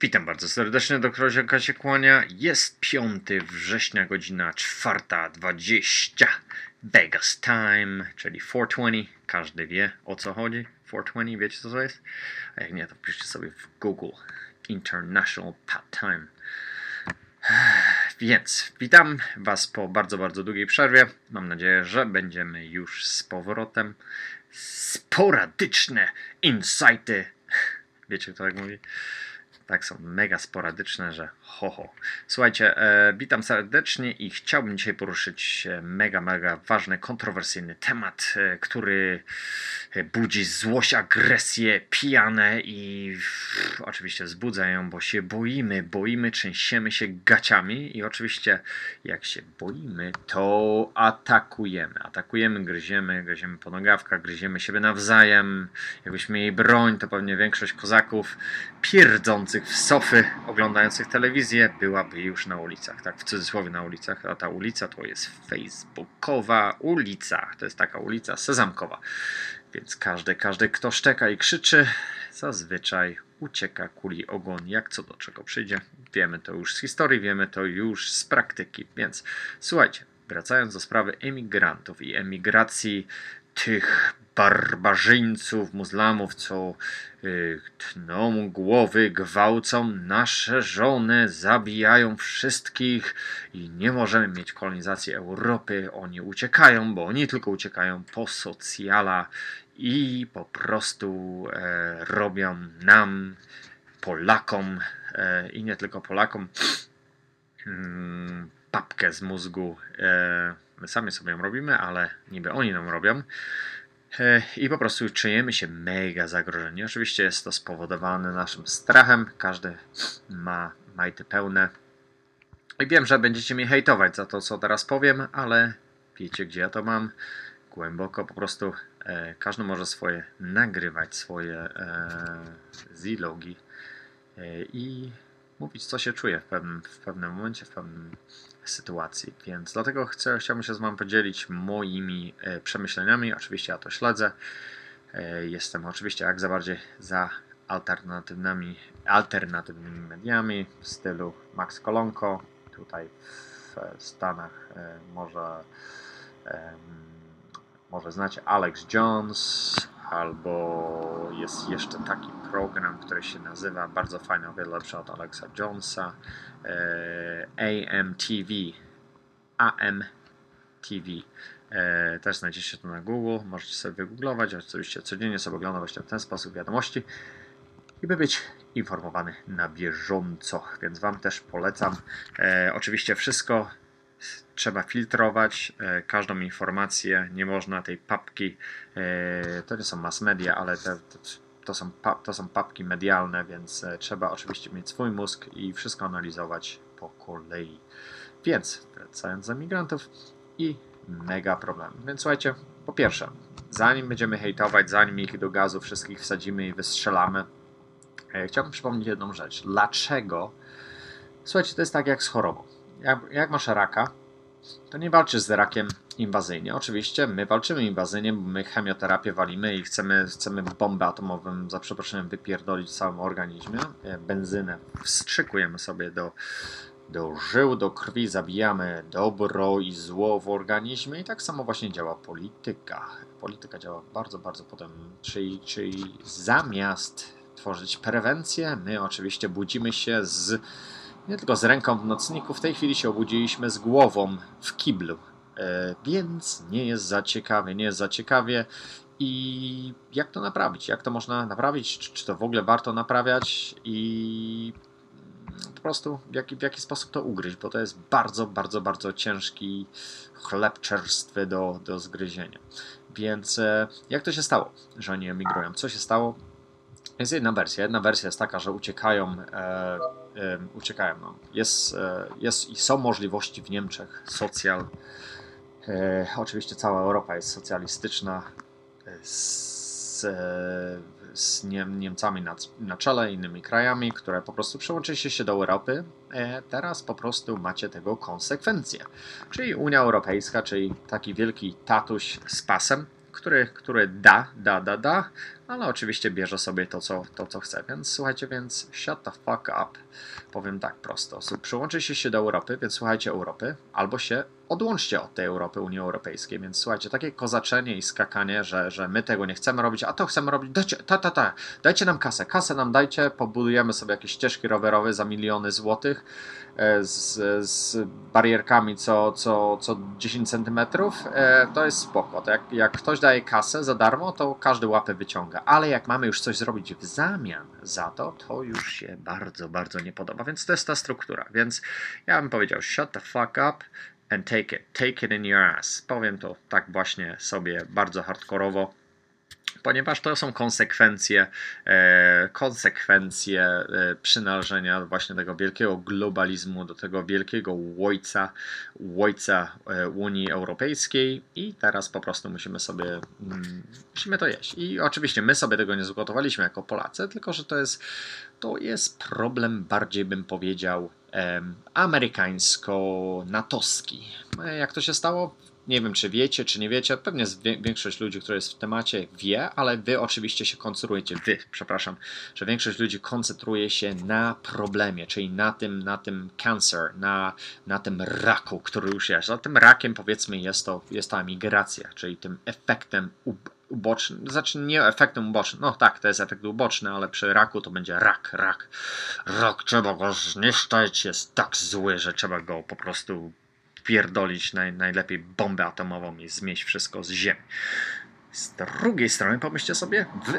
Witam bardzo serdecznie, doktor Zielka się kłania. Jest 5 września, godzina 4.20. Vegas time, czyli 420. Każdy wie o co chodzi. 420, wiecie co to jest? A jak nie, to wpiszcie sobie w Google International Pat Time. Więc witam Was po bardzo, bardzo długiej przerwie. Mam nadzieję, że będziemy już z powrotem. Sporadyczne insighty. Wiecie, kto tak mówi? Tak są mega sporadyczne, że ho, ho. Słuchajcie, e, witam serdecznie i chciałbym dzisiaj poruszyć mega, mega ważny, kontrowersyjny temat, e, który budzi złość, agresję, pijane i pff, oczywiście wzbudzają, bo się boimy, boimy, trzęsiemy się gaciami i oczywiście jak się boimy, to atakujemy. Atakujemy, gryziemy, gryziemy po nogawkach, gryziemy siebie nawzajem. Jakbyśmy mieli broń, to pewnie większość kozaków pierdzących w sofy, oglądających telewizję, byłaby już na ulicach, tak w cudzysłowie na ulicach, a ta ulica to jest facebookowa ulica, to jest taka ulica sezamkowa, więc każdy, każdy kto szczeka i krzyczy, zazwyczaj ucieka kuli ogon, jak co do czego przyjdzie. Wiemy to już z historii, wiemy to już z praktyki, więc słuchajcie, wracając do sprawy emigrantów i emigracji tych barbarzyńców, muzlamów, co y, tną głowy, gwałcą nasze żony, zabijają wszystkich i nie możemy mieć kolonizacji Europy. Oni uciekają, bo oni tylko uciekają po socjala i po prostu e, robią nam, Polakom e, i nie tylko Polakom, mm, papkę z mózgu. E, my sami sobie ją robimy, ale niby oni nam robią. E, I po prostu czujemy się mega zagrożeni. Oczywiście jest to spowodowane naszym strachem. Każdy ma majty pełne. I wiem, że będziecie mnie hejtować za to, co teraz powiem, ale wiecie, gdzie ja to mam. Głęboko po prostu e, każdy może swoje nagrywać, swoje e, zilogi e, i mówić, co się czuje w pewnym, w pewnym momencie, w pewnym sytuacji. Więc dlatego chcę, chciałbym się z Wami podzielić moimi e, przemyśleniami. Oczywiście ja to śledzę. E, jestem oczywiście jak za bardziej za alternatywnymi, alternatywnymi mediami w stylu Max Kolonko. Tutaj w Stanach e, może, może znacie Alex Jones, albo jest jeszcze taki program, który się nazywa bardzo fajny, o wiele lepszy od Alexa Jonesa e, AMTV AMTV e, też znajdziecie to na Google, możecie sobie wygooglować, oczywiście codziennie sobie oglądać właśnie w ten sposób wiadomości i by być informowany na bieżąco, więc Wam też polecam. E, oczywiście wszystko trzeba filtrować e, każdą informację, nie można tej papki, e, to nie są mass media, ale te, to, są, to są papki medialne, więc e, trzeba oczywiście mieć swój mózg i wszystko analizować po kolei. Więc wracając do migrantów i mega problem. Więc słuchajcie, po pierwsze, zanim będziemy hejtować, zanim ich do gazu wszystkich wsadzimy i wystrzelamy, chciałbym przypomnieć jedną rzecz. Dlaczego? Słuchajcie, to jest tak jak z chorobą. Jak, jak masz raka, to nie walczysz z rakiem inwazyjnie. Oczywiście my walczymy inwazyjnie, bo my chemioterapię walimy i chcemy, chcemy bombę atomową, za przeproszeniem, wypierdolić w całym organizmie. E, benzynę wstrzykujemy sobie do, do żył, do krwi, zabijamy dobro i zło w organizmie i tak samo właśnie działa polityka. Polityka działa bardzo, bardzo potem, czyli, czyli zamiast tworzyć prewencję, my oczywiście budzimy się z nie tylko z ręką w nocniku, w tej chwili się obudziliśmy z głową w kiblu. E, więc nie jest za ciekawie, nie jest za ciekawie. I jak to naprawić? Jak to można naprawić? Czy, czy to w ogóle warto naprawiać? I po prostu w jaki, w jaki sposób to ugryźć, bo to jest bardzo, bardzo, bardzo ciężki chleb czerstwy do, do zgryzienia. Więc e, jak to się stało, że oni emigrują? Co się stało? Jest jedna wersja. Jedna wersja jest taka, że uciekają, e, uciekają. No. Jest, e, jest i są możliwości w Niemczech socjal. E, oczywiście cała Europa jest socjalistyczna e, z, z Niemcami na, na czele, innymi krajami, które po prostu przyłączyliście się do Europy. teraz po prostu macie tego konsekwencje. Czyli Unia Europejska, czyli taki wielki tatuś z pasem, który, który da, da, da, da, ale oczywiście bierze sobie to co, to, co chce. Więc słuchajcie, więc shut the fuck up. Powiem tak prosto. Przyłączycie się do Europy, więc słuchajcie Europy, albo się odłączcie od tej Europy, Unii Europejskiej. Więc słuchajcie, takie kozaczenie i skakanie, że, że my tego nie chcemy robić, a to chcemy robić, dajcie, ta, ta, ta, dajcie nam kasę, kasę nam dajcie, pobudujemy sobie jakieś ścieżki rowerowe za miliony złotych e, z, z barierkami co, co, co 10 centymetrów, e, to jest spoko. To jak, jak ktoś daje kasę za darmo, to każdy łapę wyciąga. Ale jak mamy już coś zrobić w zamian za to, to już się bardzo, bardzo nie podoba. Więc to jest ta struktura. Więc ja bym powiedział, shut the fuck up and take it. Take it in your ass. Powiem to tak właśnie sobie bardzo hardkorowo ponieważ to są konsekwencje, e, konsekwencje e, przynależenia właśnie tego wielkiego globalizmu do tego wielkiego ojca, ojca e, Unii Europejskiej i teraz po prostu musimy sobie mm, musimy to jeść. I oczywiście my sobie tego nie zgotowaliśmy jako Polacy, tylko że to jest to jest problem bardziej bym powiedział amerykańsko-natowski. Jak to się stało? Nie wiem, czy wiecie, czy nie wiecie. Pewnie większość ludzi, która jest w temacie, wie, ale wy oczywiście się koncentrujecie, wy, przepraszam, że większość ludzi koncentruje się na problemie, czyli na tym, na tym cancer, na, na tym raku, który już jest. A tym rakiem, powiedzmy, jest to, jest ta migracja, czyli tym efektem ubocznym, znaczy nie efektem ubocznym, no tak, to jest efekt uboczny, ale przy raku to będzie rak, rak. Rak trzeba go zniszczyć, jest tak zły, że trzeba go po prostu wpierdolić naj, najlepiej bombę atomową i zmieść wszystko z ziemi. Z drugiej strony pomyślcie sobie w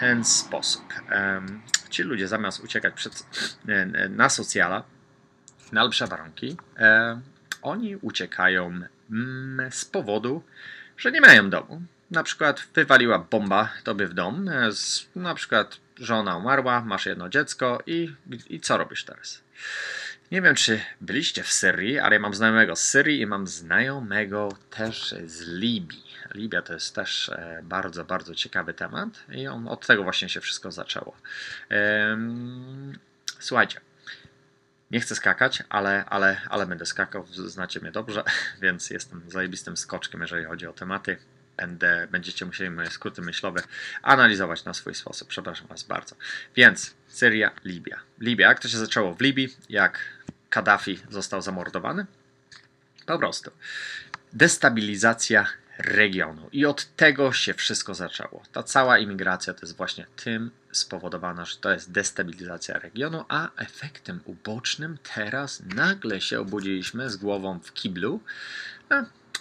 ten sposób. Um, ci ludzie zamiast uciekać przed, e, na socjala, na lepsze warunki, um, oni uciekają um, z powodu, że nie mają domu. Na przykład wywaliła bomba tobie w dom, e, z, na przykład żona umarła, masz jedno dziecko i, i co robisz teraz? Nie wiem, czy byliście w Syrii, ale ja mam znajomego z Syrii i mam znajomego też z Libii. Libia to jest też e, bardzo, bardzo ciekawy temat i on, od tego właśnie się wszystko zaczęło. Słuchajcie, nie chcę skakać, ale, ale, ale będę skakał, znacie mnie dobrze, więc jestem zajebistym skoczkiem, jeżeli chodzi o tematy. Będę, będziecie musieli moje skróty myślowe analizować na swój sposób. Przepraszam Was bardzo. Więc Syria, Libia. Libia, jak to się zaczęło w Libii, jak Kaddafi został zamordowany? Po prostu. Destabilizacja regionu. I od tego się wszystko zaczęło. Ta cała imigracja to jest właśnie tym spowodowana, że to jest destabilizacja regionu, a efektem ubocznym teraz nagle się obudziliśmy z głową w kiblu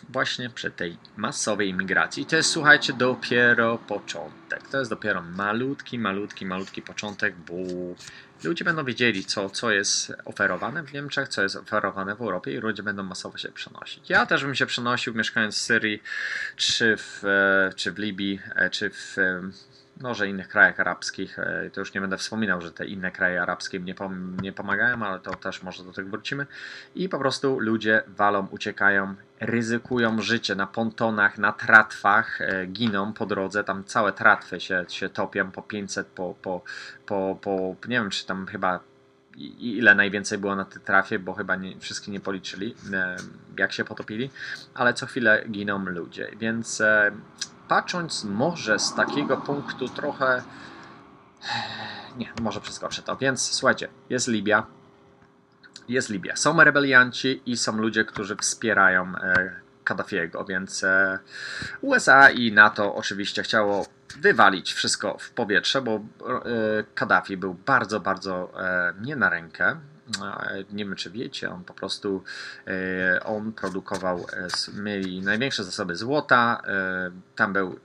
właśnie przy tej masowej imigracji. To jest, słuchajcie, dopiero początek. To jest dopiero malutki, malutki, malutki początek, bo ludzie będą wiedzieli, co, co jest oferowane w Niemczech, co jest oferowane w Europie i ludzie będą masowo się przenosić. Ja też bym się przenosił, mieszkając w Syrii, czy w, e, czy w Libii, e, czy w może innych krajach arabskich. E, to już nie będę wspominał, że te inne kraje arabskie nie, pom pomagają, ale to też może do tego wrócimy. I po prostu ludzie walą, uciekają, ryzykują życie na pontonach, na tratwach, e, giną po drodze. Tam całe tratwy się, się topią po 500, po, po, po, po nie wiem, czy tam chyba ile najwięcej było na tej trafie, bo chyba nie, wszystkie nie policzyli, e, jak się potopili, ale co chwilę giną ludzie. Więc patrząc może z takiego punktu trochę. Nie, może przeskoczę to. Więc słuchajcie, jest Libia. Jest Libia. Są rebelianci i są ludzie, którzy wspierają e, Kaddafiego, więc e, USA i NATO oczywiście chciało wywalić wszystko w powietrze, bo e, Kaddafi był bardzo, bardzo nie na rękę nie wiem czy wiecie, on po prostu e, on produkował, e, mieli największe zasoby złota, e, tam był,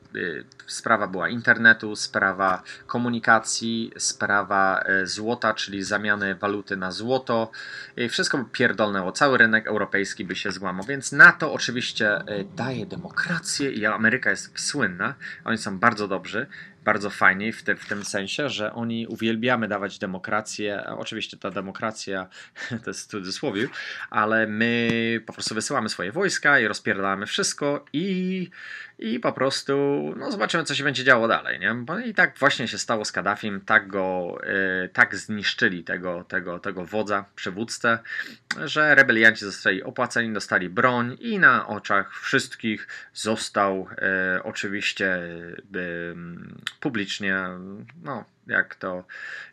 sprawa była internetu, sprawa komunikacji, sprawa złota, czyli zamiany waluty na złoto, wszystko by pierdolnęło, cały rynek europejski by się złamał, więc NATO oczywiście daje demokrację i Ameryka jest słynna, oni są bardzo dobrzy, bardzo fajnie w, te, w tym sensie, że oni uwielbiamy dawać demokrację. Oczywiście ta demokracja to jest w cudzysłowie, ale my po prostu wysyłamy swoje wojska i rozpierdalamy wszystko i, i po prostu no, zobaczymy, co się będzie działo dalej. Nie? Bo I tak właśnie się stało z Kaddafim, tak go, yy, tak zniszczyli tego, tego, tego wodza, przywódcę, że rebelianci zostali opłaceni, dostali broń i na oczach wszystkich został yy, oczywiście yy, publicznie no, jak to,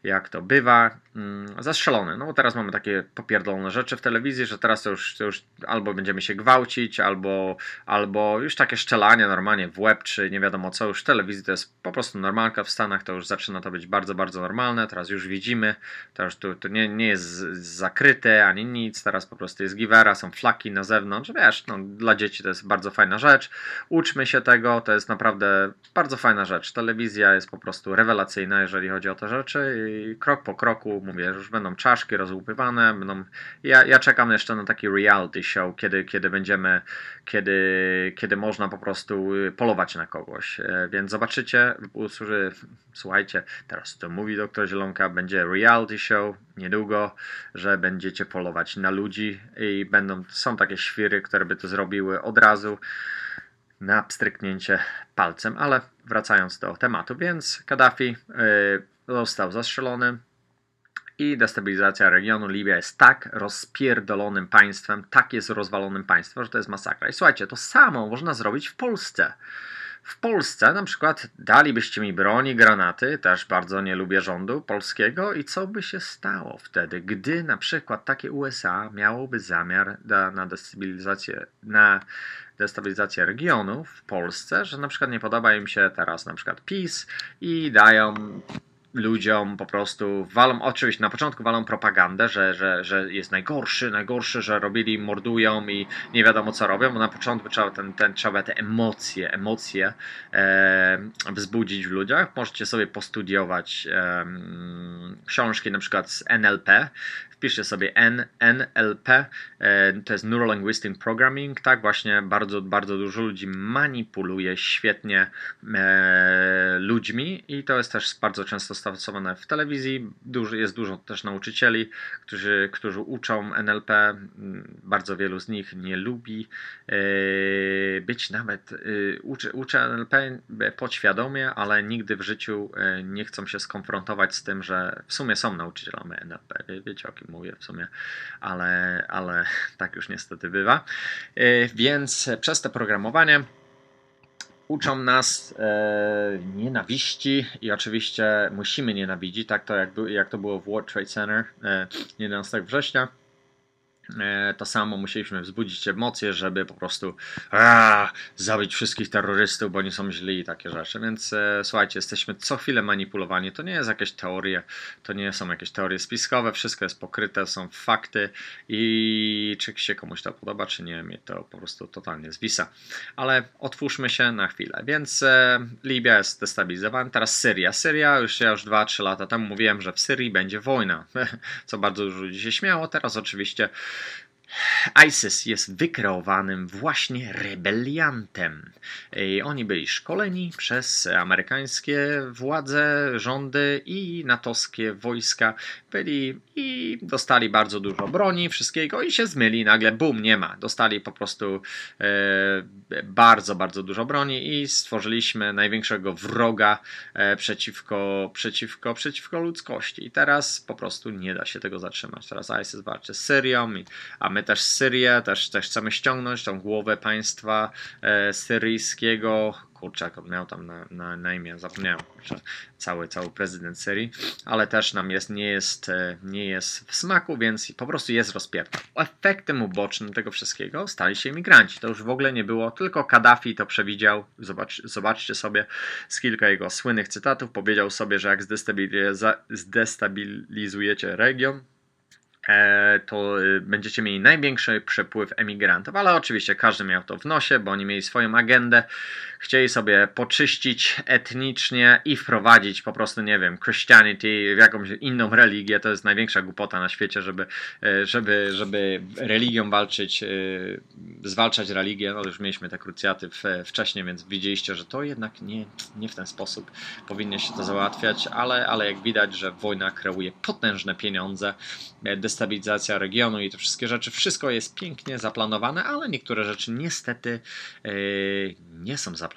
jak to bywa, mm, zastrzelony. No bo teraz mamy takie popierdolone rzeczy w telewizji, że teraz to już, to już albo będziemy się gwałcić, albo, albo już takie szczelanie normalnie w łeb, czy nie wiadomo co, już w telewizji to jest po prostu normalka, w Stanach to już zaczyna to być bardzo, bardzo normalne, teraz już widzimy, to już tu, to nie, nie jest zakryte ani nic, teraz po prostu jest givera, są flaki na zewnątrz, wiesz, no, dla dzieci to jest bardzo fajna rzecz, uczmy się tego, to jest naprawdę bardzo fajna rzecz, telewizja jest po prostu rewelacyjna, jeżeli jeżeli chodzi o te rzeczy i krok po kroku, mówię, już będą czaszki rozłupywane, będą... Ja, ja czekam jeszcze na taki reality show, kiedy, kiedy będziemy, kiedy, kiedy można po prostu polować na kogoś, e, więc zobaczycie, usłyszy, słuchajcie, teraz to mówi doktor Zielonka, będzie reality show niedługo, że będziecie polować na ludzi i będą, są takie świry, które by to zrobiły od razu, na pstryknięcie palcem, ale wracając do tematu, więc Kaddafi y, został zastrzelony i destabilizacja regionu. Libia jest tak rozpierdolonym państwem, tak jest rozwalonym państwem, że to jest masakra. I słuchajcie, to samo można zrobić w Polsce. W Polsce na przykład dalibyście mi broni, granaty, też bardzo nie lubię rządu polskiego i co by się stało wtedy, gdy na przykład takie USA miałoby zamiar na, na destabilizację, na destabilizację regionu w Polsce, że na przykład nie podoba im się teraz na przykład PiS i dają ludziom po prostu walą, oczywiście na początku walą propagandę, że, że, że jest najgorszy, najgorszy, że robili, mordują i nie wiadomo co robią, bo na początku trzeba, ten, ten, trzeba te emocje, emocje e, wzbudzić w ludziach. Możecie sobie postudiować e, książki na przykład z NLP, wpiszcie sobie N, NLP, e, to jest Neural Linguistic Programming, tak, właśnie bardzo, bardzo dużo ludzi manipuluje świetnie e, ludźmi i to jest też bardzo często stosowane w telewizji, jest dużo też nauczycieli, którzy, którzy uczą NLP, bardzo wielu z nich nie lubi e, być nawet, uczy, uczy NLP podświadomie, ale nigdy w życiu nie chcą się skonfrontować z tym, że w sumie są nauczycielami NLP, wiecie o kim mówię w sumie, ale, ale tak już niestety bywa. E, więc przez to programowanie uczą nas e, nienawiści i oczywiście musimy nienawidzić, tak to jak, jak to było w World Trade Center e, 11 września. E, to samo musieliśmy wzbudzić emocje, żeby po prostu a, zabić wszystkich terrorystów, bo oni są źli i takie rzeczy. Więc e, słuchajcie, jesteśmy co chwilę manipulowani. To nie jest jakieś teorie, to nie są jakieś teorie spiskowe, wszystko jest pokryte, są fakty i czy się komuś to podoba, czy nie, mnie to po prostu totalnie zwisa. Ale otwórzmy się na chwilę. Więc e, Libia jest destabilizowana, teraz Syria. Syria, już ja już 2-3 lata temu mówiłem, że w Syrii będzie wojna, co bardzo dużo ludzi się śmiało. Teraz oczywiście ISIS jest wykreowanym właśnie rebeliantem. Oni byli szkoleni przez amerykańskie władze, rządy i natowskie wojska. Byli i dostali bardzo dużo broni, wszystkiego i się zmyli. Nagle bum, nie ma. Dostali po prostu e, bardzo, bardzo dużo broni i stworzyliśmy największego wroga e, przeciwko, przeciwko, przeciwko ludzkości. I teraz po prostu nie da się tego zatrzymać. Teraz ISIS walczy z Syrią, a my też Syrię, też, też chcemy ściągnąć tą głowę państwa e, syryjskiego. Kurczę, jak miał tam na, na, na imię, zapomniałem, kurczę, cały, cały prezydent Syrii, ale też nam jest, nie, jest, e, nie jest w smaku, więc po prostu jest rozpięta. Efektem ubocznym tego wszystkiego stali się imigranci. To już w ogóle nie było, tylko Kaddafi to przewidział. Zobacz, zobaczcie sobie z kilka jego słynnych cytatów. Powiedział sobie, że jak zdestabilizujecie region, to y, będziecie mieli największy przepływ emigrantów, ale oczywiście każdy miał to w nosie, bo oni mieli swoją agendę, chcieli sobie poczyścić etnicznie i wprowadzić po prostu, nie wiem, Christianity w jakąś inną religię, to jest największa głupota na świecie, żeby, e, żeby, żeby religią walczyć, e, zwalczać religię, no już mieliśmy te krucjaty wcześniej, więc widzieliście, że to jednak nie, nie w ten sposób powinno się to załatwiać, ale, ale jak widać, że wojna kreuje potężne pieniądze, destabilizacja regionu i te wszystkie rzeczy. Wszystko jest pięknie zaplanowane, ale niektóre rzeczy niestety nie są zaplanowane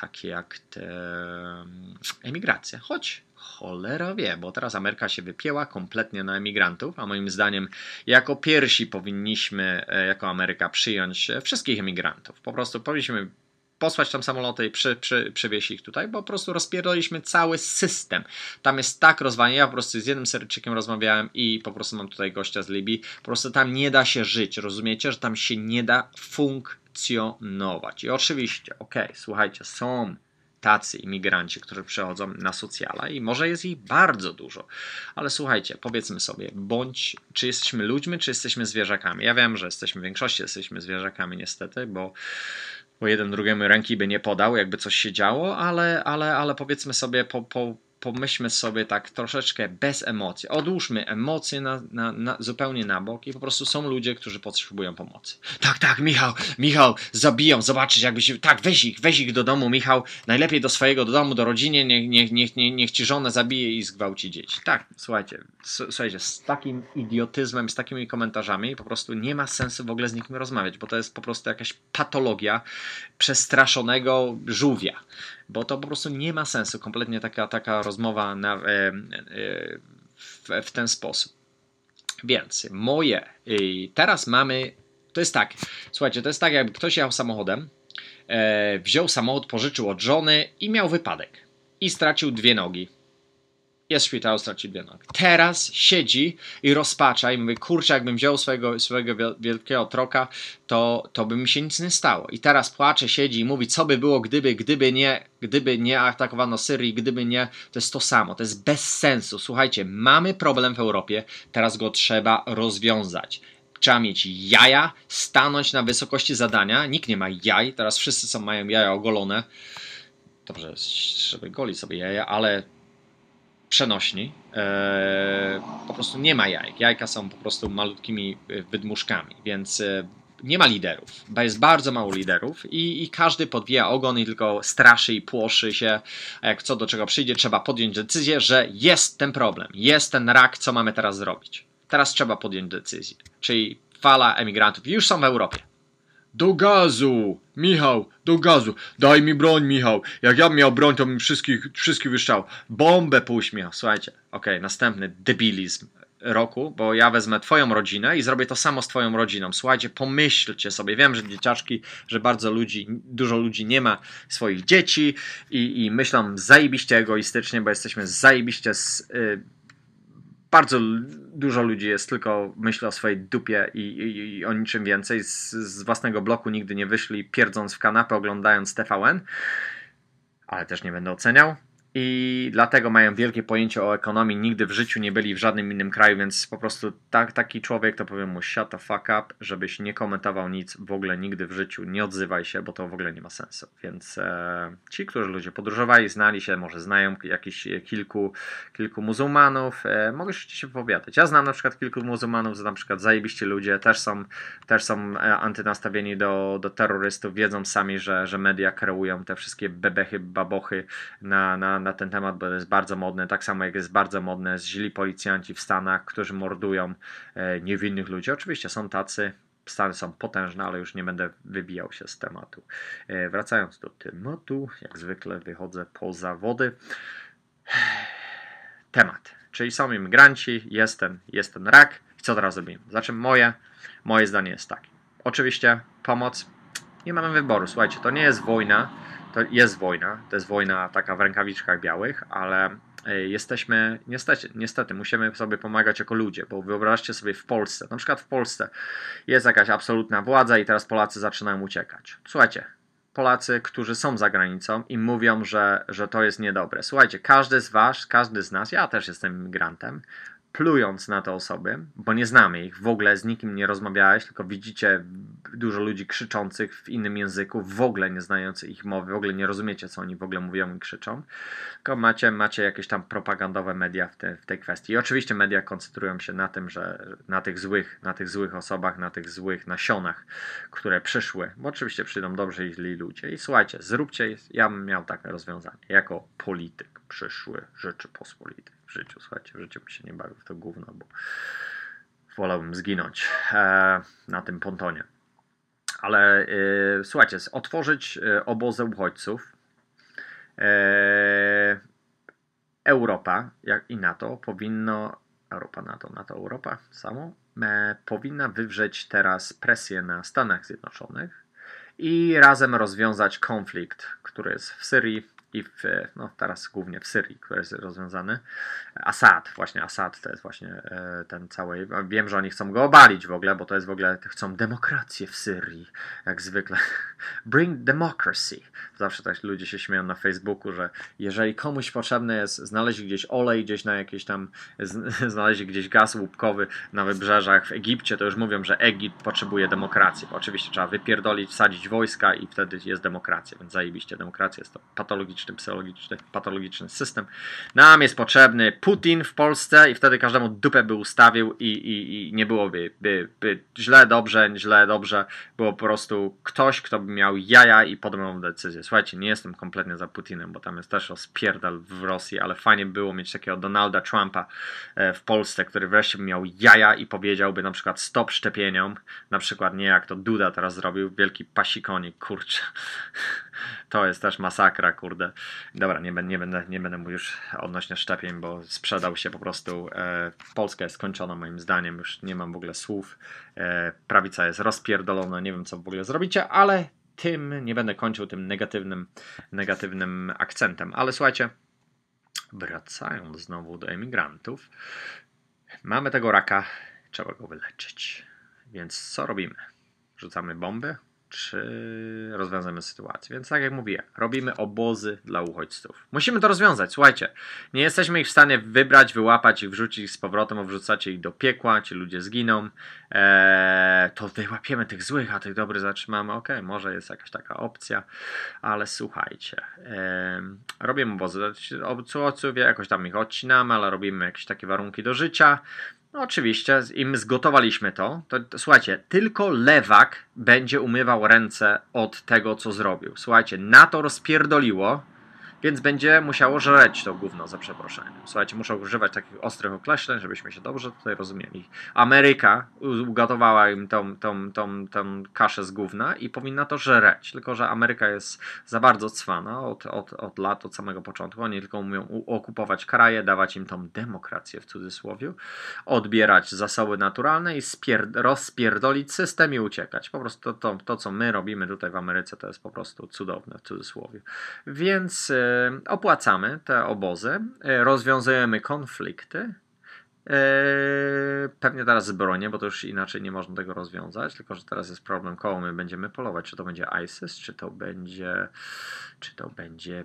takie jak te mm, emigracja. Choć cholera wie, bo teraz Ameryka się wypięła kompletnie na emigrantów, a moim zdaniem jako pierwsi powinniśmy e, jako Ameryka przyjąć wszystkich emigrantów. Po prostu powinniśmy posłać tam samoloty i przy, przy, przywieźć ich tutaj, bo po prostu rozpierdoliśmy cały system. Tam jest tak rozwalenie, ja po prostu z jednym Syryjczykiem rozmawiałem i po prostu mam tutaj gościa z Libii, po prostu tam nie da się żyć, rozumiecie, że tam się nie da funkcjonować. I oczywiście, okej, okay, słuchajcie, są tacy imigranci, którzy przychodzą na socjala i może jest ich bardzo dużo, ale słuchajcie, powiedzmy sobie, bądź czy jesteśmy ludźmi, czy jesteśmy zwierzakami. Ja wiem, że jesteśmy w większości jesteśmy zwierzakami niestety, bo bo jeden drugiemu ręki by nie podał, jakby coś się działo, ale, ale, ale powiedzmy sobie po, po pomyślmy sobie tak troszeczkę bez emocji. Odłóżmy emocje na, na, na, zupełnie na bok i po prostu są ludzie, którzy potrzebują pomocy. Tak, tak, Michał, Michał, zabiją, zobaczyć jakbyś, tak, weź ich, weź ich do domu, Michał, najlepiej do swojego do domu, do rodziny, niech, niech, niech, niech, niech ci żonę zabije i zgwałci dzieci. Tak, słuchajcie, słuchajcie, z takim idiotyzmem, z takimi komentarzami po prostu nie ma sensu w ogóle z nimi rozmawiać, bo to jest po prostu jakaś patologia przestraszonego żółwia bo to po prostu nie ma sensu kompletnie taka, taka rozmowa na, e, e, w, w ten sposób. Więc moje, teraz mamy, to jest tak, słuchajcie, to jest tak, jakby ktoś jechał samochodem, e, wziął samochód, pożyczył od żony i miał wypadek i stracił dwie nogi jest dwie nogi. Teraz siedzi i rozpacza i mówi, kurczę, jakbym wziął swojego, swojego wielkiego troka, to, to by mi się nic nie stało. I teraz płacze, siedzi i mówi, co by było, gdyby, gdyby nie, gdyby nie atakowano Syrii, gdyby nie, to jest to samo, to jest bez sensu. Słuchajcie, mamy problem w Europie, teraz go trzeba rozwiązać. Trzeba mieć jaja, stanąć na wysokości zadania. Nikt nie ma jaj, teraz wszyscy są, mają jaja ogolone. Dobrze, żeby goli sobie jaja, ale przenośni. E, po prostu nie ma jajek. Jajka są po prostu malutkimi e, wydmuszkami, więc e, nie ma liderów, jest bardzo mało liderów i, i, każdy podwija ogon i tylko straszy i płoszy się, a jak co do czego przyjdzie, trzeba podjąć decyzję, że jest ten problem, jest ten rak, co mamy teraz zrobić. Teraz trzeba podjąć decyzję, czyli fala emigrantów już są w Europie. Do gazu! Michał, do gazu! Daj mi broń, Michał! Jak ja miał broń, to mi wszystkich, wszystkich wyszczał. Bombę puść, Michał. Słuchajcie, okej, okay, następny debilizm roku, bo ja wezmę twoją rodzinę i zrobię to samo z twoją rodziną. Słuchajcie, pomyślcie sobie, wiem, że dzieciaczki, że bardzo ludzi, dużo ludzi nie ma swoich dzieci i, i myślą zajebiście egoistycznie, bo jesteśmy zajebiście z, y, bardzo dużo ludzi jest tylko myśli o swojej dupie i, i, i o niczym więcej. Z, z, własnego bloku nigdy nie wyszli, pierdząc w kanapę, oglądając TVN, ale też nie będę oceniał i dlatego mają wielkie pojęcie o ekonomii. Nigdy w życiu nie byli w żadnym innym kraju, więc po prostu tak, taki człowiek to powiem mu shut the fuck up, żebyś nie komentował nic w ogóle nigdy w życiu, nie odzywaj się, bo to w ogóle nie ma sensu. Więc e, ci, którzy ludzie podróżowali, znali się, może znają jakichś kilku, kilku muzułmanów, e, mogę się wypowiadać. Ja znam na przykład kilku muzułmanów, że na przykład zajebiście ludzie też są, też są e, antynastawieni do, do terrorystów, wiedzą sami, że, że media kreują te wszystkie bebechy, babochy na, na na, ten temat, bo to jest bardzo modne, tak samo jak jest bardzo modne źli policjanci w Stanach, którzy mordują e, niewinnych ludzi. Oczywiście są tacy, Stany są potężne, ale już nie będę wybijał się z tematu. E, wracając do tematu, jak zwykle wychodzę poza wody. Temat, czyli są imigranci, jest ten, jest ten rak. I co teraz robimy? Znaczy moje, moje zdanie jest takie. Oczywiście pomoc, nie mamy wyboru. Słuchajcie, to nie jest wojna, to jest wojna, to jest wojna taka w rękawiczkach białych, ale e, jesteśmy, niestety, niestety, musimy sobie pomagać jako ludzie, bo wyobraźcie sobie w Polsce, na przykład w Polsce jest jakaś absolutna władza i teraz Polacy zaczynają uciekać. Słuchajcie, Polacy, którzy są za granicą i mówią, że, że to jest niedobre. Słuchajcie, każdy z Was, każdy z nas, ja też jestem imigrantem, plując na te osoby, bo nie znamy ich, w ogóle z nikim nie rozmawiałeś, tylko widzicie dużo ludzi krzyczących w innym języku, w ogóle nie znających ich mowy, w ogóle nie rozumiecie, co oni w ogóle mówią i krzyczą, tylko macie, macie jakieś tam propagandowe media w, te, w tej kwestii. I oczywiście media koncentrują się na tym, że na tych złych, na tych złych osobach, na tych złych nasionach, które przyszły, bo oczywiście przyjdą dobrze i źli ludzie. I słuchajcie, zróbcie, ja bym miał takie rozwiązanie, jako polityk przyszły Rzeczypospolitej w życiu. Słuchajcie, w życiu mi się nie bawił w to gówno, bo wolałbym zginąć e, na tym pontonie. Ale e, słuchajcie, otworzyć e, obozy uchodźców. Europa jak i NATO powinno, Europa, NATO, NATO, Europa samo, powinna wywrzeć teraz presję na Stanach Zjednoczonych i razem rozwiązać konflikt, który jest w Syrii, i w, no teraz głównie w Syrii, który jest rozwiązany. Assad, właśnie Assad to jest właśnie e, ten cały. Wiem, że oni chcą go obalić w ogóle, bo to jest w ogóle, chcą demokrację w Syrii, jak zwykle. Bring democracy. Zawsze tak ludzie się śmieją na Facebooku, że jeżeli komuś potrzebne jest znaleźć gdzieś olej, gdzieś na jakiś tam, znaleźć gdzieś gaz łupkowy na wybrzeżach w Egipcie, to już mówią, że Egipt potrzebuje demokracji. Bo oczywiście trzeba wypierdolić, wsadzić wojska i wtedy jest demokracja, więc zajebiście demokracja jest to patologiczne psychologiczny, psychologiczny, patologiczny system. Nam jest potrzebny Putin w Polsce i wtedy każdemu dupę by ustawił i, i, i nie byłoby by, by źle, dobrze, źle, dobrze. Było po prostu ktoś, kto by miał jaja i podejmował decyzję. Słuchajcie, nie jestem kompletnie za Putinem, bo tam jest też rozpierdal w Rosji, ale fajnie było mieć takiego Donalda Trumpa e, w Polsce, który wreszcie by miał jaja i powiedziałby na przykład stop szczepieniom, na przykład nie jak to Duda teraz zrobił, wielki pasikonik, kurczę. To jest też masakra, kurde. Dobra, nie, nie, będę, nie będę mówił już odnośnie szczepień, bo sprzedał się po prostu. E, Polska jest skończona moim zdaniem, już nie mam w ogóle słów. E, prawica jest rozpierdolona, nie wiem co w ogóle zrobicie, ale tym nie będę kończył tym negatywnym, negatywnym akcentem. Ale słuchajcie, wracając znowu do emigrantów, mamy tego raka, trzeba go wyleczyć. Więc co robimy? Rzucamy bomby? Czy rozwiązamy sytuację. Więc tak jak mówię, robimy obozy dla uchodźców. Musimy to rozwiązać. Słuchajcie, nie jesteśmy ich w stanie wybrać, wyłapać ich, wrzucić ich z powrotem, a wrzucacie ich do piekła, ci ludzie zginą. Eee, to wyłapiemy tych złych, a tych dobrych zatrzymamy. Ok, może jest jakaś taka opcja, ale słuchajcie, eee, robimy obozy dla uchodźców, jakoś tam ich odcinamy, ale robimy jakieś takie warunki do życia. No oczywiście, im zgotowaliśmy to, to, to, słuchajcie, tylko lewak będzie umywał ręce od tego, co zrobił. Słuchajcie, na to rozpierdoliło, więc będzie musiało żreć to gówno, za przeproszeniem. Słuchajcie, muszę używać takich ostrych określeń, żebyśmy się dobrze tutaj rozumieli. Ameryka ugotowała im tą, tą, tą, tą kaszę z gówna i powinna to żreć. Tylko, że Ameryka jest za bardzo cwana od, od, od lat, od samego początku. Oni tylko umieją okupować kraje, dawać im tą demokrację w cudzysłowie, odbierać zasoby naturalne i rozpierdolić system i uciekać. Po prostu to, to, to, co my robimy tutaj w Ameryce, to jest po prostu cudowne w cudzysłowie. Więc opłacamy te obozy, e, rozwiązujemy konflikty. E, pewnie teraz zbrojnie, bo to już inaczej nie można tego rozwiązać, tylko że teraz jest problem, koło my będziemy polować. Czy to będzie ISIS, czy to będzie, czy to będzie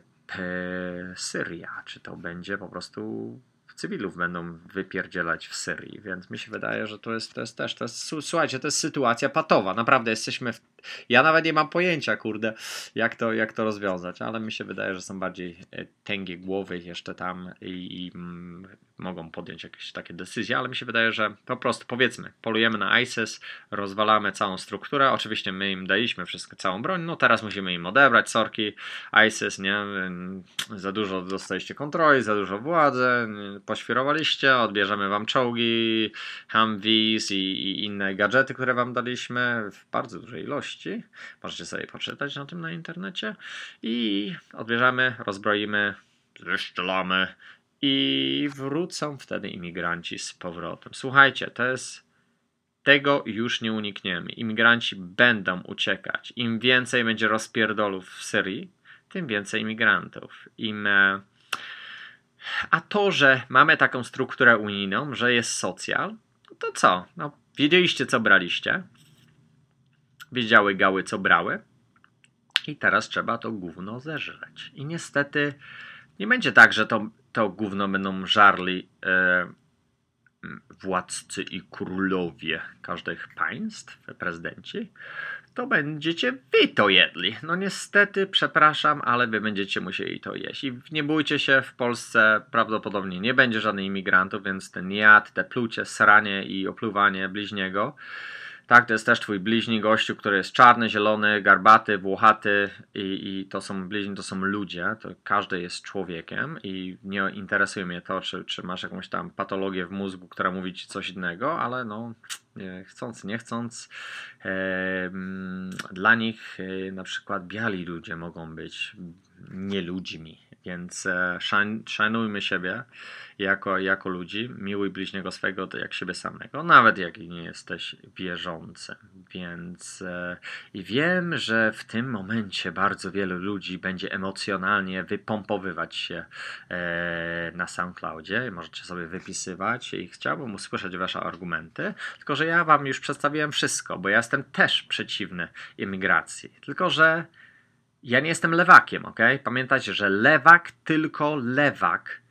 Syria, czy to będzie po prostu cywilów będą wypierdzielać w Syrii, więc mi się wydaje, że to jest, to jest też, to jest, słuchajcie, to jest sytuacja patowa, naprawdę jesteśmy w, ja nawet nie mam pojęcia, kurde, jak to, jak to rozwiązać, ale mi się wydaje, że są bardziej e, tęgie głowy jeszcze tam i, i mm, mogą podjąć jakieś takie decyzje, ale mi się wydaje, że po prostu powiedzmy, polujemy na ISIS, rozwalamy całą strukturę, oczywiście my im daliśmy wszystko, całą broń, no teraz musimy im odebrać, sorki, ISIS, nie, za dużo dostaliście kontroli, za dużo władzy, poświrowaliście, odbierzemy wam czołgi, Humvees i, i inne gadżety, które wam daliśmy w bardzo dużej ilości, możecie sobie poczytać na tym na internecie i odbierzemy, rozbroimy, zeszczelamy, i wrócą wtedy imigranci z powrotem. Słuchajcie, to jest. Tego już nie unikniemy. Imigranci będą uciekać. Im więcej będzie rozpierdolów w Syrii, tym więcej imigrantów. Im. E, a to, że mamy taką strukturę unijną, że jest socjal, to co? No, wiedzieliście, co braliście. Wiedziały gały, co brały. I teraz trzeba to gówno zeżreć. I niestety nie będzie tak, że to to gówno będą żarli e, władcy i królowie każdych państw, prezydenci, to będziecie wy to jedli. No niestety, przepraszam, ale wy będziecie musieli to jeść. I nie bójcie się, w Polsce prawdopodobnie nie będzie żadnych imigrantów, więc ten jad, te plucie, sranie i opluwanie bliźniego Tak, to jest też twój bliźni gościu, który jest czarny, zielony, garbaty, włochaty i, i to są bliźni, to są ludzie, to każdy jest człowiekiem i nie interesuje mnie to, czy, czy masz jakąś tam patologię w mózgu, która mówi ci coś innego, ale no chcąc, nie chcąc, e, dla nich e, na przykład biali ludzie mogą być nie ludźmi, więc e, szan, szanujmy siebie jako, jako ludzi, miłuj bliźniego swego jak siebie samego, nawet jak nie jesteś wierzącym. Więc e, i wiem, że w tym momencie bardzo wielu ludzi będzie emocjonalnie wypompowywać się e, na SoundCloudzie. Możecie sobie wypisywać i chciałbym usłyszeć wasze argumenty, tylko że ja wam już przedstawiłem wszystko, bo ja jestem też przeciwny imigracji. Tylko, że ja nie jestem lewakiem, ok? Pamiętajcie, że lewak, tylko lewak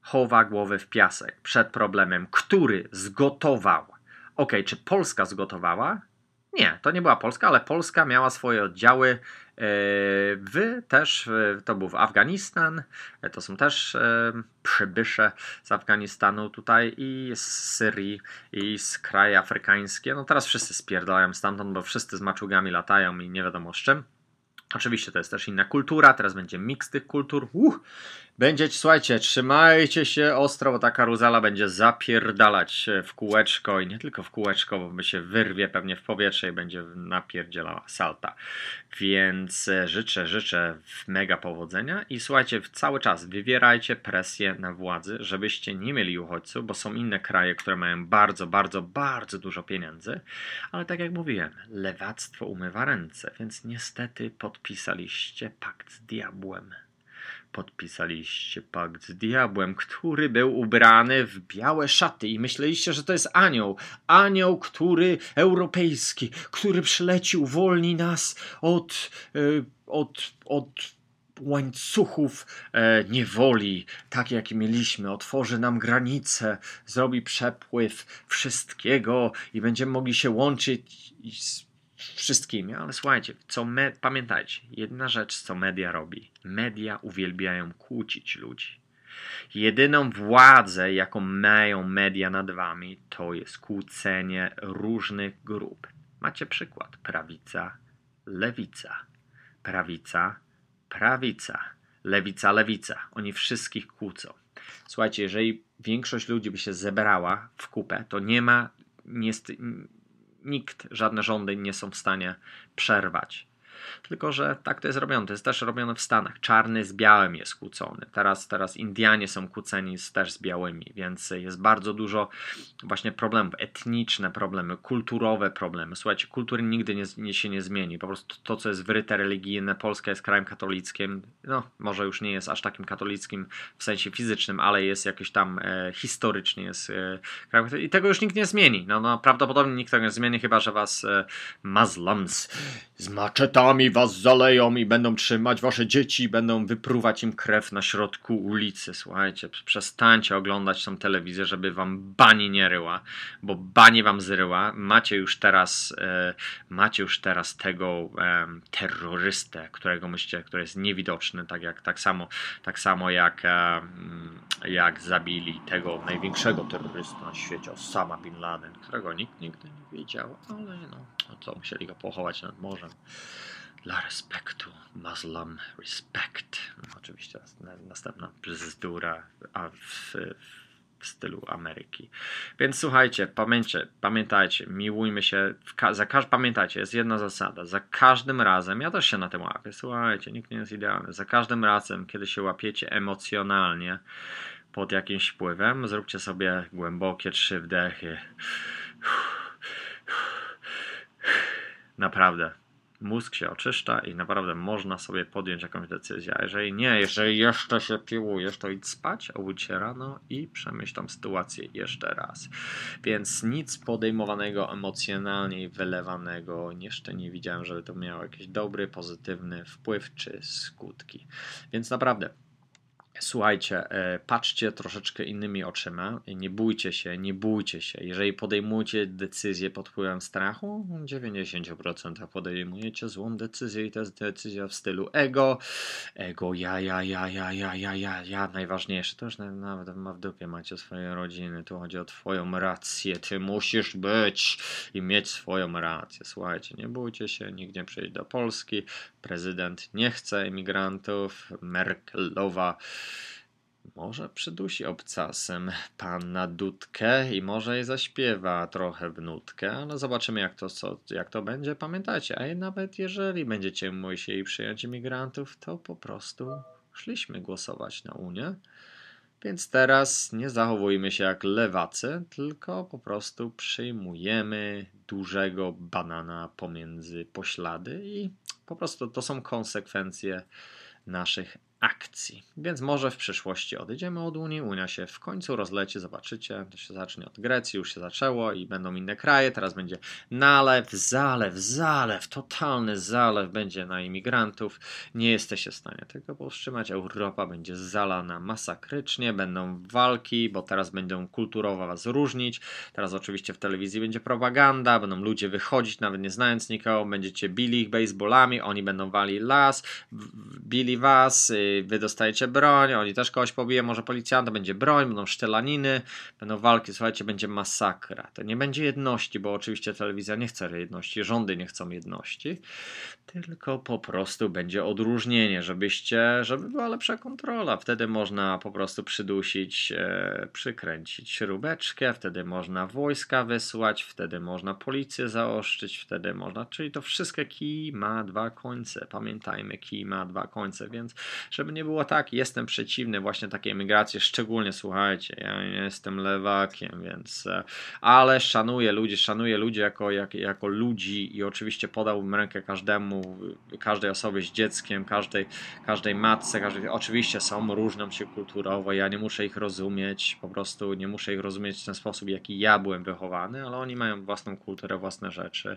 chowa głowę w piasek przed problemem, który zgotował. Ok, czy Polska zgotowała? Nie, to nie była Polska, ale Polska miała swoje oddziały e, w też, to był w Afganistan, e, to są też e, przybysze z Afganistanu tutaj i z Syrii i z kraje afrykańskie. No teraz wszyscy spierdalają stamtąd, bo wszyscy z maczugami latają i nie wiadomo z czym. Oczywiście to jest też inna kultura, teraz będzie miks tych kultur. Uh, będzie, słuchajcie, trzymajcie się ostro, bo ta karuzela będzie zapierdalać w kółeczko i nie tylko w kółeczko, bo by się wyrwie pewnie w powietrze i będzie napierdzielała salta. Więc e, życzę, życzę mega powodzenia i słuchajcie, cały czas wywierajcie presję na władzy, żebyście nie mieli uchodźców, bo są inne kraje, które mają bardzo, bardzo, bardzo dużo pieniędzy, ale tak jak mówiłem, lewactwo umywa ręce, więc niestety podpisaliście pakt z diabłem podpisaliście pakt z diabłem, który był ubrany w białe szaty i myśleliście, że to jest anioł. Anioł, który europejski, który przyleci, uwolni nas od, e, od, od łańcuchów e, niewoli, tak jak mieliśmy, otworzy nam granice, zrobi przepływ wszystkiego i będziemy mogli się łączyć z wszystkimi, ale słuchajcie, co me, pamiętajcie, jedna rzecz, co media robi. Media uwielbiają kłócić ludzi. Jedyną władzę, jaką mają media nad wami, to jest kłócenie różnych grup. Macie przykład: prawica, lewica, prawica, prawica, lewica, lewica. Oni wszystkich kłócą. Słuchajcie, jeżeli większość ludzi by się zebrała w kupę, to nie ma, nie, nikt, żadne rządy nie są w stanie przerwać tylko, że tak to jest robione. To jest też robione w Stanach. Czarny z białym jest kłócony. Teraz, teraz Indianie są kłóceni z, też z białymi, więc jest bardzo dużo właśnie problemów. Etniczne problemy, kulturowe problemy. Słuchajcie, kultury nigdy nie, nie się nie zmieni. Po prostu to, co jest wryte religijne, Polska jest krajem katolickim. No, może już nie jest aż takim katolickim w sensie fizycznym, ale jest jakoś tam e, historycznie jest e, krajem I tego już nikt nie zmieni. No, no, prawdopodobnie nikt tego nie zmieni, chyba że was e, Muslims z maczetami was zaleją i będą trzymać wasze dzieci, będą wypruwać im krew na środku ulicy. Słuchajcie, przestańcie oglądać tą telewizję, żeby wam bani nie ryła, bo bani wam zryła. Macie już teraz, e, macie już teraz tego e, terrorystę, którego myślicie, który jest niewidoczny, tak jak tak samo, tak samo jak, e, jak zabili tego największego terrorystę na świecie, Osama Bin Laden, którego nikt nigdy nie wiedział, ale no, co, musieli go pochować nad morzem dla respektu. Muslim respect. No, oczywiście następna bzdura a w, w stylu Ameryki. Więc słuchajcie, pamiętajcie, pamiętajcie, miłujmy się, za każ- pamiętajcie, jest jedna zasada, za każdym razem, ja też się na tym łapię, słuchajcie, nikt nie jest idealny, za każdym razem, kiedy się łapiecie emocjonalnie pod jakimś wpływem, zróbcie sobie głębokie trzy wdechy. Naprawdę, mózg się oczyszcza i naprawdę można sobie podjąć jakąś decyzję. A jeżeli nie, jeżeli jeszcze się piłujesz, to idź spać, obudź się rano i przemyśl tą sytuację jeszcze raz. Więc nic podejmowanego emocjonalnie i wylewanego jeszcze nie widziałem, żeby to miało jakiś dobry, pozytywny wpływ czy skutki. Więc naprawdę Słuchajcie, e, patrzcie troszeczkę innymi oczyma. Nie bójcie się, nie bójcie się. Jeżeli podejmujecie decyzję pod wpływem strachu, w 90% podejmujecie złą decyzję i to jest decyzja w stylu ego. Ego, ja, ja, ja, ja, ja, ja, ja, ja. Najważniejsze to już nawet ma w dupie macie swoje rodziny. Tu chodzi o twoją rację. Ty musisz być i mieć swoją rację. Słuchajcie, nie bójcie się, nikt nie przyjdzie do Polski. Prezydent nie chce emigrantów. Merkelowa może przydusi obcasem panna Dudkę i może jej zaśpiewa trochę w nutkę, ale zobaczymy jak to, co, jak to będzie. Pamiętajcie, a nawet jeżeli będziecie musieli przyjąć imigrantów, to po prostu szliśmy głosować na Unię. Więc teraz nie zachowujmy się jak lewacy, tylko po prostu przyjmujemy dużego banana pomiędzy poślady i po prostu to są konsekwencje naszych akcji. Więc może w przyszłości odejdziemy od Unii, Unia się w końcu rozleci, zobaczycie, to się zacznie od Grecji, już się zaczęło i będą inne kraje, teraz będzie nalew, zalew, zalew, totalny zalew będzie na imigrantów. Nie jesteście w stanie tego powstrzymać, Europa będzie zalana masakrycznie, będą walki, bo teraz będą kulturowo was różnić, teraz oczywiście w telewizji będzie propaganda, będą ludzie wychodzić, nawet nie znając nikogo, będziecie bili ich baseballami, oni będą wali las, bili was, y, wy dostajecie broń, oni też kogoś pobiją, może policjanta, będzie broń, będą sztelaniny, będą walki, słuchajcie, będzie masakra. To nie będzie jedności, bo oczywiście telewizja nie chce jedności, rządy nie chcą jedności, tylko po prostu będzie odróżnienie, żebyście, żeby była lepsza kontrola. Wtedy można po prostu przydusić, e, przykręcić śrubeczkę, wtedy można wojska wysłać, wtedy można policję zaoszczyć, wtedy można, czyli to wszystko kij ma dwa końce. Pamiętajmy, kij ma dwa końce, więc żeby nie było tak, jestem przeciwny właśnie takiej emigracji, szczególnie słuchajcie, ja jestem lewakiem, więc e, ale szanuję ludzi, szanuję ludzi jako, jak, jako ludzi i oczywiście podałbym rękę każdemu, każdej osobie z dzieckiem, każdej, każdej matce, każdej, oczywiście są, różnią się kulturowo, ja nie muszę ich rozumieć, po prostu nie muszę ich rozumieć w ten sposób, jaki ja byłem wychowany, ale oni mają własną kulturę, własne rzeczy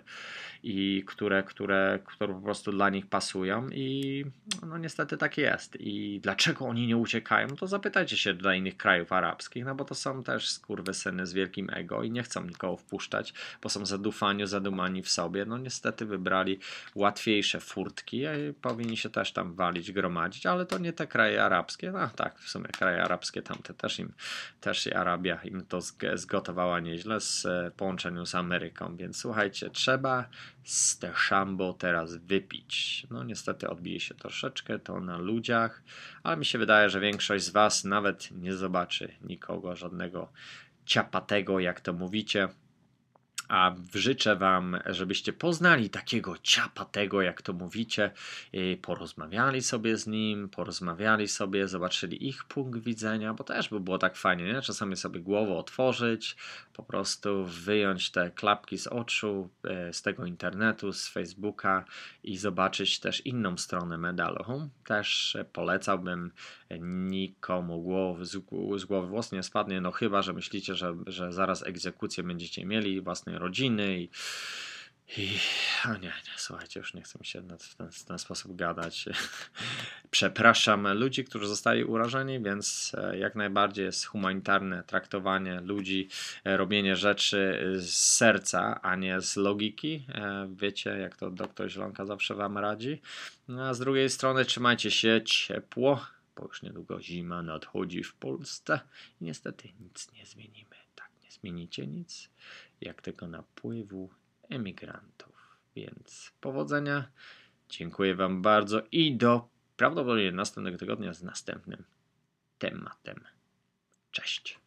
i które, które, które po prostu dla nich pasują i no niestety tak jest. I dlaczego oni nie uciekają? To zapytajcie się dla innych krajów arabskich, no bo to są też skurwysyny z wielkim ego i nie chcą nikogo wpuszczać, bo są zadufani, zadumani w sobie. No niestety wybrali łatwiejsze furtki i powinni się też tam walić, gromadzić, ale to nie te kraje arabskie. No tak, w sumie kraje arabskie tamte też im, też i Arabia im to zgotowała nieźle z e, połączeniu z Ameryką, więc słuchajcie, trzeba z te szambo teraz wypić. No niestety odbije się troszeczkę to na ludziach, ale mi się wydaje, że większość z Was nawet nie zobaczy nikogo, żadnego ciapatego, jak to mówicie. A życzę Wam, żebyście poznali takiego ciapatego, jak to mówicie, porozmawiali sobie z nim, porozmawiali sobie, zobaczyli ich punkt widzenia, bo też by było tak fajnie, nie? czasami sobie głowę otworzyć, po prostu wyjąć te klapki z oczu, e, z tego internetu, z Facebooka i zobaczyć też inną stronę medalu. Też polecałbym nikomu głowy, z, głowy włos nie spadnie, no chyba, że myślicie, że, że zaraz egzekucję będziecie mieli własnej rodziny i i, o nie, nie, słuchajcie, już nie chcę mi się w ten, w ten sposób gadać. Przepraszam ludzi, którzy zostali urażeni, więc e, jak najbardziej jest humanitarne traktowanie ludzi, e, robienie rzeczy z serca, a nie z logiki. E, wiecie, jak to doktor Zielonka zawsze wam radzi. No, a z drugiej strony trzymajcie się ciepło, bo już niedługo zima nadchodzi w Polsce i niestety nic nie zmienimy. Tak, nie zmienicie nic, jak tego napływu emigrantów. Więc powodzenia, dziękuję Wam bardzo i do prawdopodobnie następnego tygodnia z następnym tematem. Cześć.